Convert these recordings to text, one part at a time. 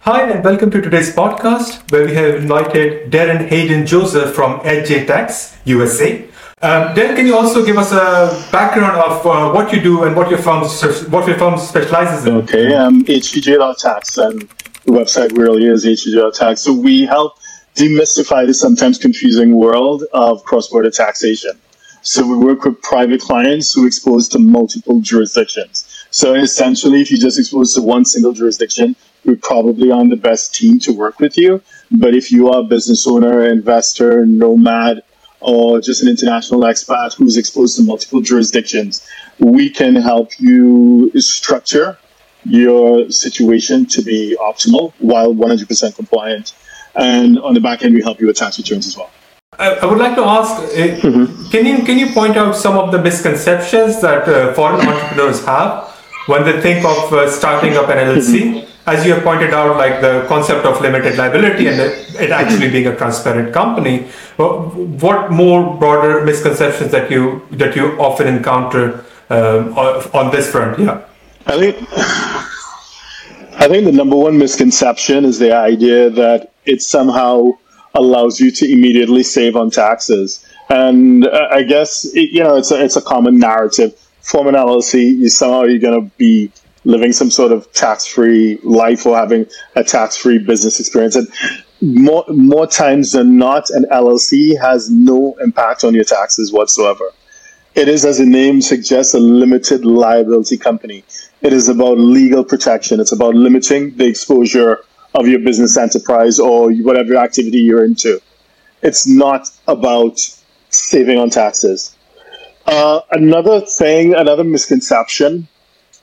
Hi, and welcome to today's podcast where we have invited Derren Hayden Joseph from LJ Tax USA. Um, Derren, can you also give us a background of uh, what you do and what your firm what your firm specializes in? Okay, um, HTJ.tax, and the website really is HTJ.tax. So we help demystify the sometimes confusing world of cross-border taxation. So we work with private clients who exposed to multiple jurisdictions. So essentially, if you're just exposed to one single jurisdiction, we're probably on the best team to work with you. But if you are a business owner, investor, nomad, or just an international expat who's exposed to multiple jurisdictions, we can help you structure your situation to be optimal while 100% compliant. And on the back end, we help you with tax returns as well. I, would like to ask, uh, mm-hmm. can you can you point out some of the misconceptions that uh, foreign entrepreneurs have when they think of uh, starting up an LLC? Mm-hmm. As you have pointed out, like the concept of limited liability and it, actually being a transparent company. What more broader misconceptions that you that you often encounter um, on this front? Yeah, I think I think the number one misconception is the idea that it somehow allows you to immediately save on taxes. And uh, I guess it, you know it's a, it's a common narrative. Form an LLC, you somehow you're going to be living some sort of tax-free life or having a tax-free business experience. And more more times than not, an LLC has no impact on your taxes whatsoever. It is, as the name suggests, a limited liability company. It is about legal protection. It's about limiting the exposure of your business enterprise or whatever activity you're into. It's not about saving on taxes. Uh, another thing, another misconception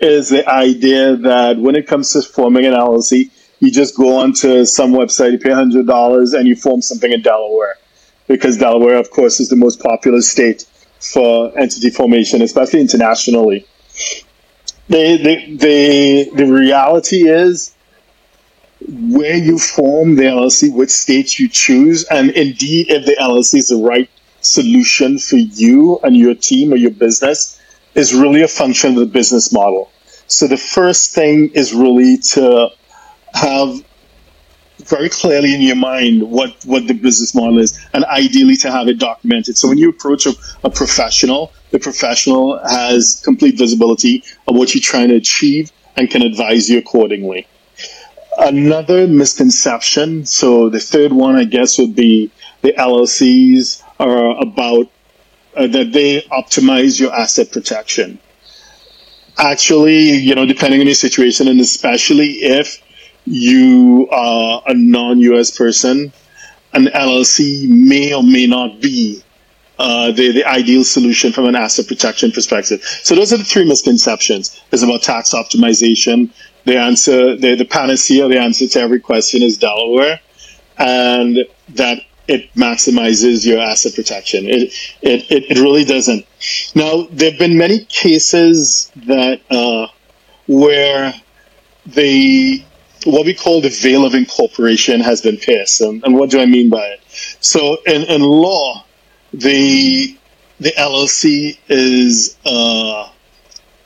is the idea that when it comes to forming an LLC, you just go onto some website, you pay $100, and you form something in Delaware. Because Delaware, of course, is the most popular state for entity formation, especially internationally. The, the, the, the reality is where you form the LLC, which state you choose, and indeed if the LLC is the right solution for you and your team or your business is really a function of the business model. So the first thing is really to have very clearly in your mind what, what the business model is and ideally to have it documented. So when you approach a, a professional, the professional has complete visibility of what you're trying to achieve and can advise you accordingly. Another misconception, so the third one, I guess, would be the LLCs are about uh, that they optimize your asset protection. Actually, you know, depending on your situation, and especially if you are a non-US person, an LLC may or may not be uh, the, the ideal solution from an asset protection perspective. So those are the three misconceptions. It's about tax optimization. The answer, the, the panacea, the answer to every question is Delaware. And that it maximizes your asset protection. It, it, it, really doesn't. Now, there have been many cases that, uh, where the, what we call the veil of incorporation has been pierced. And, and what do I mean by it? So in, in law, the, the LLC is, uh,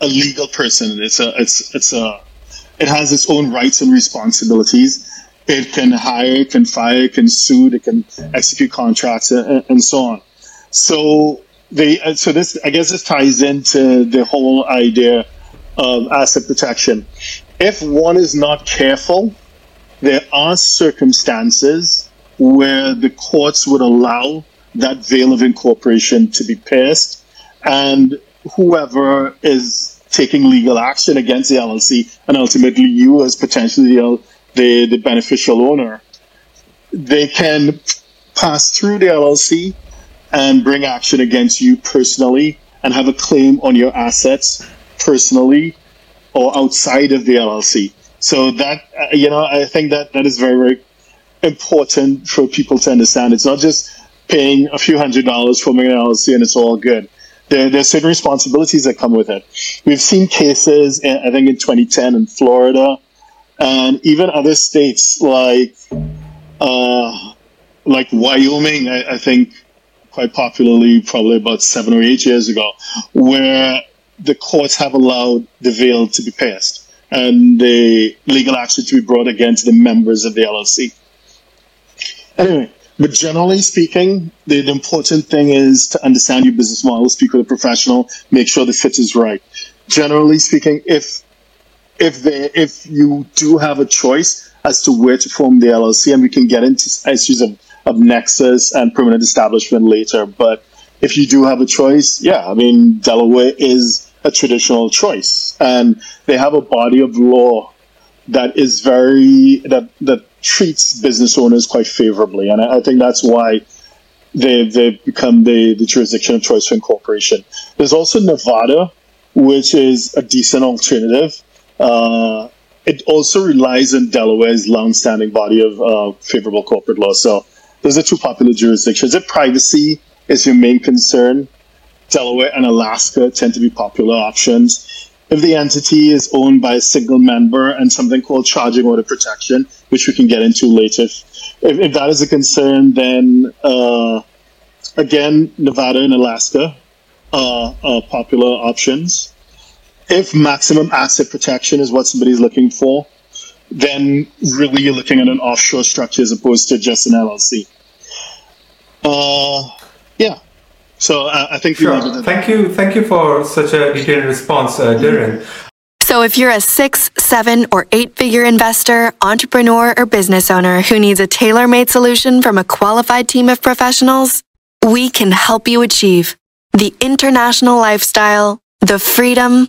a legal person. It's a, it's, it's a, it has its own rights and responsibilities it can hire, it can fire, it can sue, it can execute contracts, and, and so on. So they, uh, so this, I guess, this ties into the whole idea of asset protection. If one is not careful, there are circumstances where the courts would allow that veil of incorporation to be pierced, and whoever is taking legal action against the LLC, and ultimately you as potentially the the, the beneficial owner, they can pass through the LLC and bring action against you personally and have a claim on your assets personally or outside of the LLC. So that, uh, you know, I think that that is very, very important for people to understand. It's not just paying a few hundred dollars for an LLC and it's all good. There, there are certain responsibilities that come with it. We've seen cases, I think in 2010 in Florida, and even other states like uh, like Wyoming, I, I, think quite popularly, probably about seven or eight years ago, where the courts have allowed the veil to be passed. and the legal action to be brought against the members of the LLC. Anyway, but generally speaking, the, the, important thing is to understand your business model, speak with a professional, make sure the fit is right. Generally speaking, if if they if you do have a choice as to where to form the LLC, and we can get into issues of, of nexus and permanent establishment later, but if you do have a choice, yeah, I mean Delaware is a traditional choice, and they have a body of law that is very that that treats business owners quite favorably, and I, I think that's why they they've become the, the jurisdiction of choice for incorporation. There's also Nevada, which is a decent alternative. Uh, it also relies on Delaware's long-standing body of uh, favorable corporate law. So those are two popular jurisdictions. If privacy is your main concern, Delaware and Alaska tend to be popular options if the entity is owned by a single member and something called charging order protection, which we can get into later. If, if that is a concern, then uh, again, Nevada and Alaska are, are popular options. If maximum asset protection is what somebody's looking for, then really you're looking at an offshore structure as opposed to just an LLC. Uh, yeah. So uh, I think sure. Thank you, thank you for such a detailed response, uh, Derren. So if you're a six, seven, or eight-figure investor, entrepreneur, or business owner who needs a tailor-made solution from a qualified team of professionals, we can help you achieve the international lifestyle, the freedom,